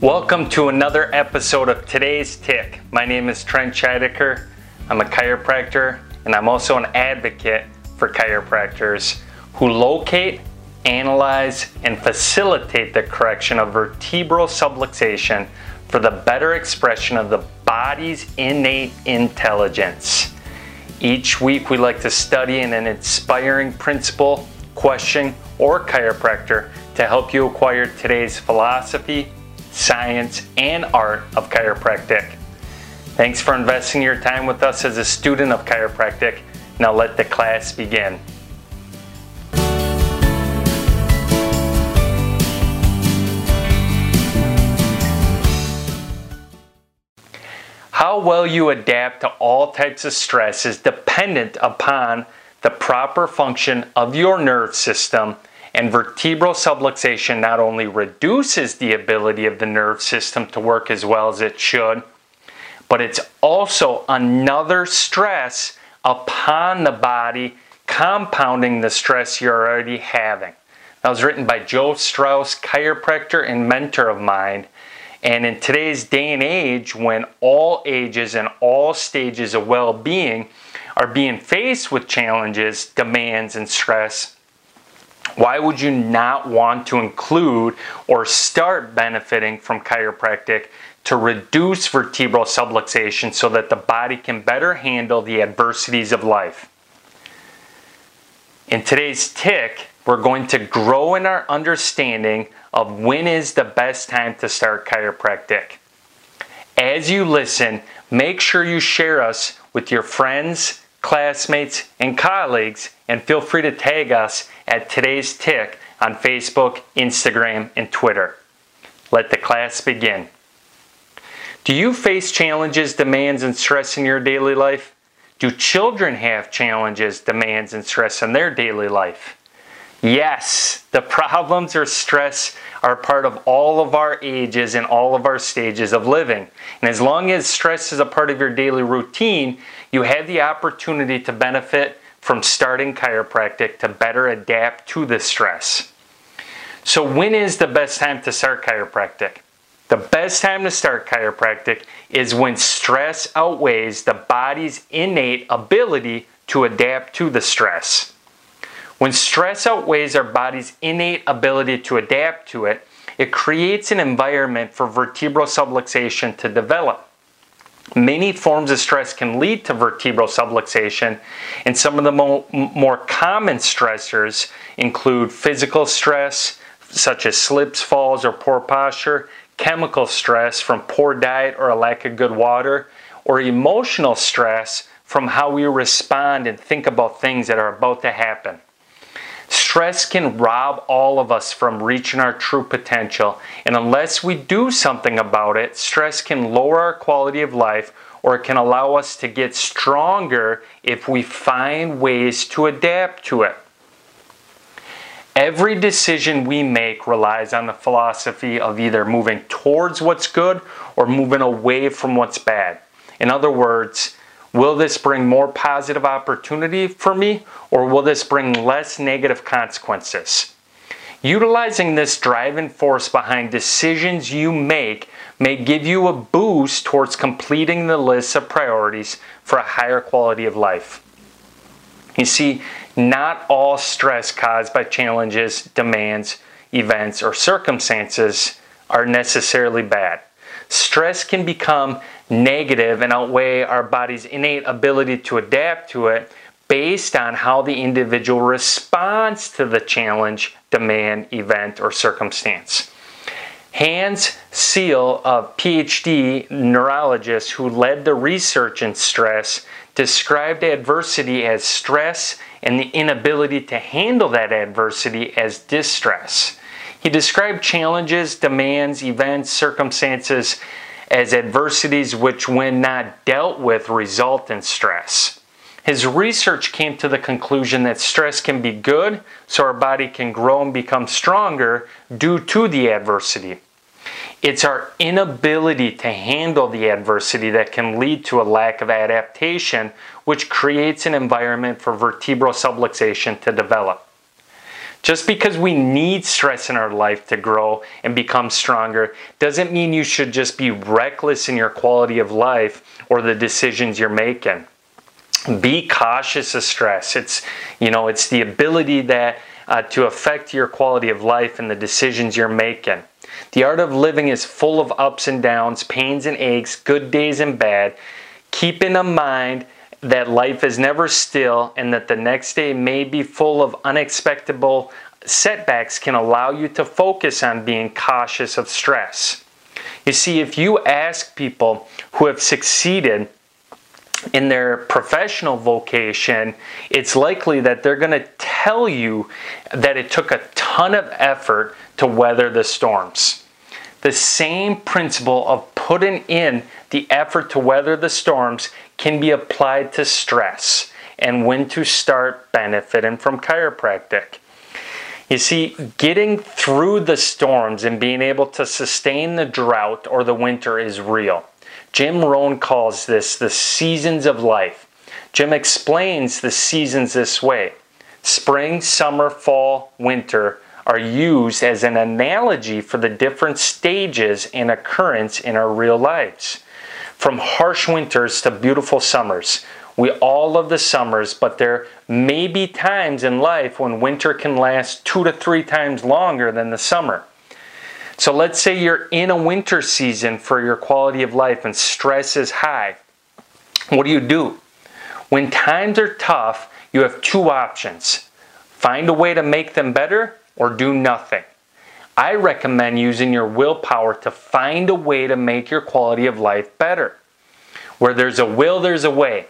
Welcome to another episode of Today's Tick. My name is Trent Scheidecker. I'm a chiropractor and I'm also an advocate for chiropractors who locate, analyze, and facilitate the correction of vertebral subluxation for the better expression of the body's innate intelligence. Each week, we like to study an inspiring principle, question, or chiropractor to help you acquire today's philosophy, science, and art of chiropractic. Thanks for investing your time with us as a student of chiropractic. Now let the class begin. How well you adapt to all types of stress is dependent upon the proper function of your nerve system and vertebral subluxation not only reduces the ability of the nerve system to work as well as it should, but it's also another stress upon the body, compounding the stress you're already having. That was written by Joe Strauss, chiropractor and mentor of mine. And in today's day and age, when all ages and all stages of well being are being faced with challenges, demands, and stress, why would you not want to include or start benefiting from chiropractic to reduce vertebral subluxation so that the body can better handle the adversities of life? In today's tick, we're going to grow in our understanding of when is the best time to start chiropractic. As you listen, make sure you share us with your friends, classmates, and colleagues, and feel free to tag us at Today's Tick on Facebook, Instagram, and Twitter. Let the class begin. Do you face challenges, demands, and stress in your daily life? Do children have challenges, demands, and stress in their daily life? Yes, the problems or stress are part of all of our ages and all of our stages of living. And as long as stress is a part of your daily routine, you have the opportunity to benefit from starting chiropractic to better adapt to the stress. So, when is the best time to start chiropractic? The best time to start chiropractic is when stress outweighs the body's innate ability to adapt to the stress. When stress outweighs our body's innate ability to adapt to it, it creates an environment for vertebral subluxation to develop. Many forms of stress can lead to vertebral subluxation, and some of the mo- more common stressors include physical stress, such as slips, falls, or poor posture, chemical stress from poor diet or a lack of good water, or emotional stress from how we respond and think about things that are about to happen. Stress can rob all of us from reaching our true potential, and unless we do something about it, stress can lower our quality of life or it can allow us to get stronger if we find ways to adapt to it. Every decision we make relies on the philosophy of either moving towards what's good or moving away from what's bad. In other words, Will this bring more positive opportunity for me or will this bring less negative consequences? Utilizing this driving force behind decisions you make may give you a boost towards completing the list of priorities for a higher quality of life. You see, not all stress caused by challenges, demands, events, or circumstances are necessarily bad. Stress can become negative and outweigh our body's innate ability to adapt to it based on how the individual responds to the challenge, demand, event, or circumstance. Hans Selye, a PhD neurologist who led the research in stress, described adversity as stress and the inability to handle that adversity as distress. He described challenges, demands, events, circumstances as adversities which, when not dealt with, result in stress. His research came to the conclusion that stress can be good, so our body can grow and become stronger due to the adversity. It's our inability to handle the adversity that can lead to a lack of adaptation, which creates an environment for vertebral subluxation to develop. Just because we need stress in our life to grow and become stronger doesn't mean you should just be reckless in your quality of life or the decisions you're making. Be cautious of stress. It's, you know, it's the ability that uh, to affect your quality of life and the decisions you're making. The art of living is full of ups and downs, pains and aches, good days and bad. Keep in mind that life is never still and that the next day may be full of unexpected setbacks can allow you to focus on being cautious of stress. You see, if you ask people who have succeeded in their professional vocation, it's likely that they're going to tell you that it took a ton of effort to weather the storms. The same principle of putting in the effort to weather the storms can be applied to stress and when to start benefiting from chiropractic. You see, getting through the storms and being able to sustain the drought or the winter is real. Jim Rohn calls this the seasons of life. Jim explains the seasons this way spring, summer, fall, winter are used as an analogy for the different stages and occurrence in our real lives. From harsh winters to beautiful summers. We all love the summers, but there may be times in life when winter can last two to three times longer than the summer. So let's say you're in a winter season for your quality of life and stress is high. What do you do? When times are tough, you have two options find a way to make them better or do nothing. I recommend using your willpower to find a way to make your quality of life better. Where there's a will, there's a way.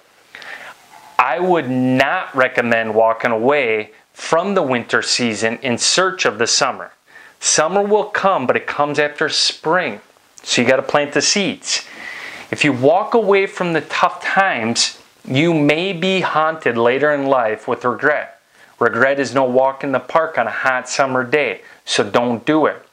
I would not recommend walking away from the winter season in search of the summer. Summer will come, but it comes after spring. So you got to plant the seeds. If you walk away from the tough times, you may be haunted later in life with regret. Regret is no walk in the park on a hot summer day, so don't do it.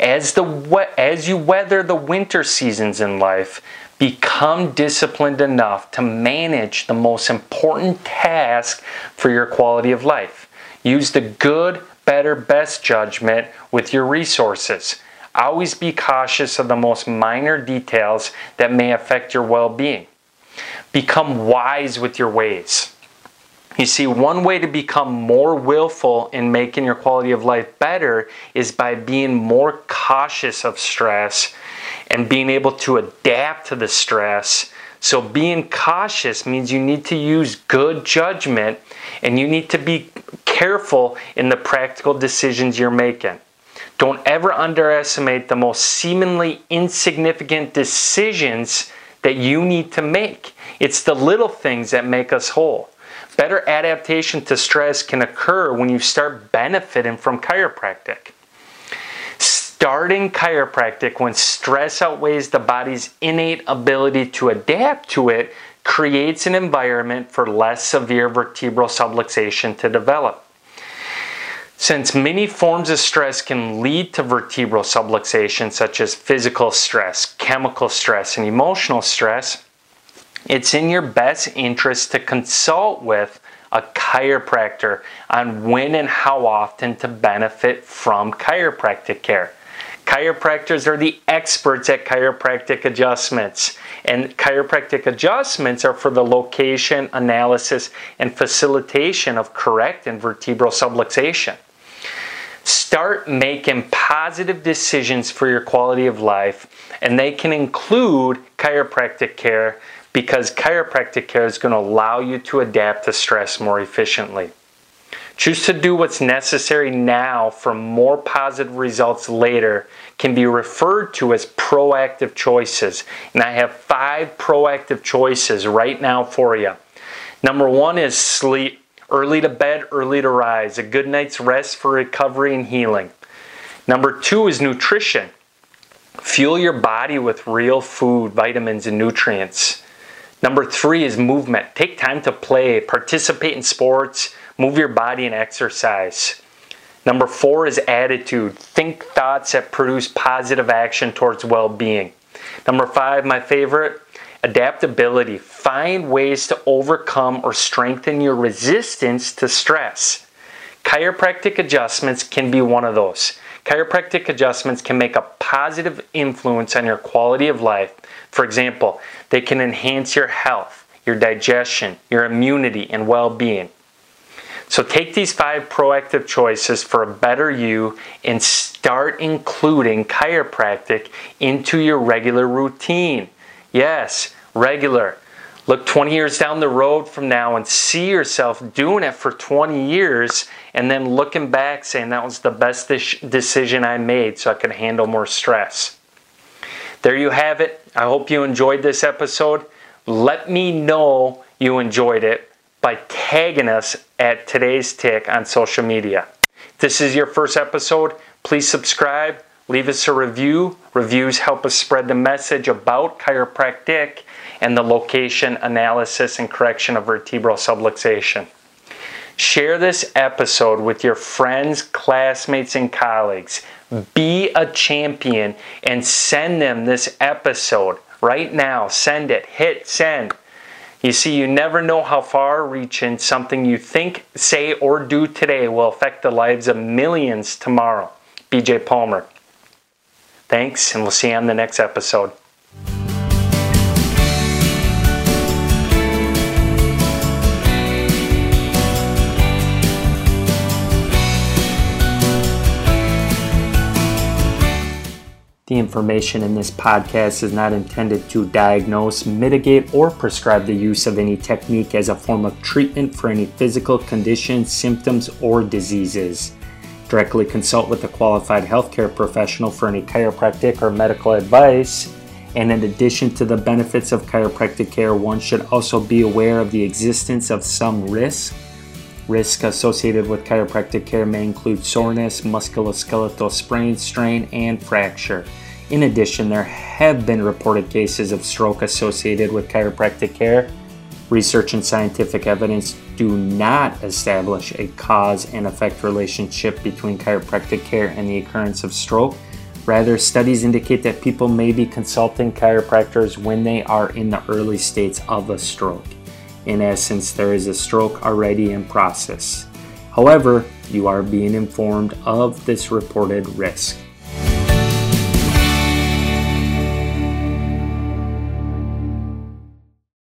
As, the, as you weather the winter seasons in life, become disciplined enough to manage the most important task for your quality of life. Use the good, better, best judgment with your resources. Always be cautious of the most minor details that may affect your well being. Become wise with your ways. You see, one way to become more willful in making your quality of life better is by being more cautious of stress and being able to adapt to the stress. So, being cautious means you need to use good judgment and you need to be careful in the practical decisions you're making. Don't ever underestimate the most seemingly insignificant decisions that you need to make. It's the little things that make us whole. Better adaptation to stress can occur when you start benefiting from chiropractic. Starting chiropractic when stress outweighs the body's innate ability to adapt to it creates an environment for less severe vertebral subluxation to develop. Since many forms of stress can lead to vertebral subluxation, such as physical stress, chemical stress, and emotional stress, it's in your best interest to consult with a chiropractor on when and how often to benefit from chiropractic care. Chiropractors are the experts at chiropractic adjustments, and chiropractic adjustments are for the location, analysis, and facilitation of correct and vertebral subluxation. Start making positive decisions for your quality of life, and they can include chiropractic care because chiropractic care is going to allow you to adapt to stress more efficiently. Choose to do what's necessary now for more positive results later can be referred to as proactive choices. And I have five proactive choices right now for you. Number one is sleep. Early to bed, early to rise. A good night's rest for recovery and healing. Number two is nutrition. Fuel your body with real food, vitamins, and nutrients. Number three is movement. Take time to play, participate in sports, move your body and exercise. Number four is attitude. Think thoughts that produce positive action towards well being. Number five, my favorite, adaptability. Find ways to overcome or strengthen your resistance to stress. Chiropractic adjustments can be one of those. Chiropractic adjustments can make a positive influence on your quality of life. For example, they can enhance your health, your digestion, your immunity, and well being. So take these five proactive choices for a better you and start including chiropractic into your regular routine. Yes, regular. Look 20 years down the road from now and see yourself doing it for 20 years and then looking back saying that was the best decision I made so I could handle more stress. There you have it. I hope you enjoyed this episode. Let me know you enjoyed it by tagging us at today's tick on social media. If this is your first episode, please subscribe, leave us a review. Reviews help us spread the message about chiropractic and the location, analysis, and correction of vertebral subluxation. Share this episode with your friends, classmates, and colleagues. Be a champion and send them this episode right now. Send it. Hit send. You see, you never know how far reaching something you think, say, or do today will affect the lives of millions tomorrow. BJ Palmer. Thanks, and we'll see you on the next episode. The information in this podcast is not intended to diagnose, mitigate, or prescribe the use of any technique as a form of treatment for any physical conditions, symptoms, or diseases. Directly consult with a qualified healthcare professional for any chiropractic or medical advice. And in addition to the benefits of chiropractic care, one should also be aware of the existence of some risk. Risk associated with chiropractic care may include soreness, musculoskeletal sprain, strain, and fracture. In addition, there have been reported cases of stroke associated with chiropractic care. Research and scientific evidence do not establish a cause and effect relationship between chiropractic care and the occurrence of stroke. Rather, studies indicate that people may be consulting chiropractors when they are in the early states of a stroke. In essence, there is a stroke already in process. However, you are being informed of this reported risk.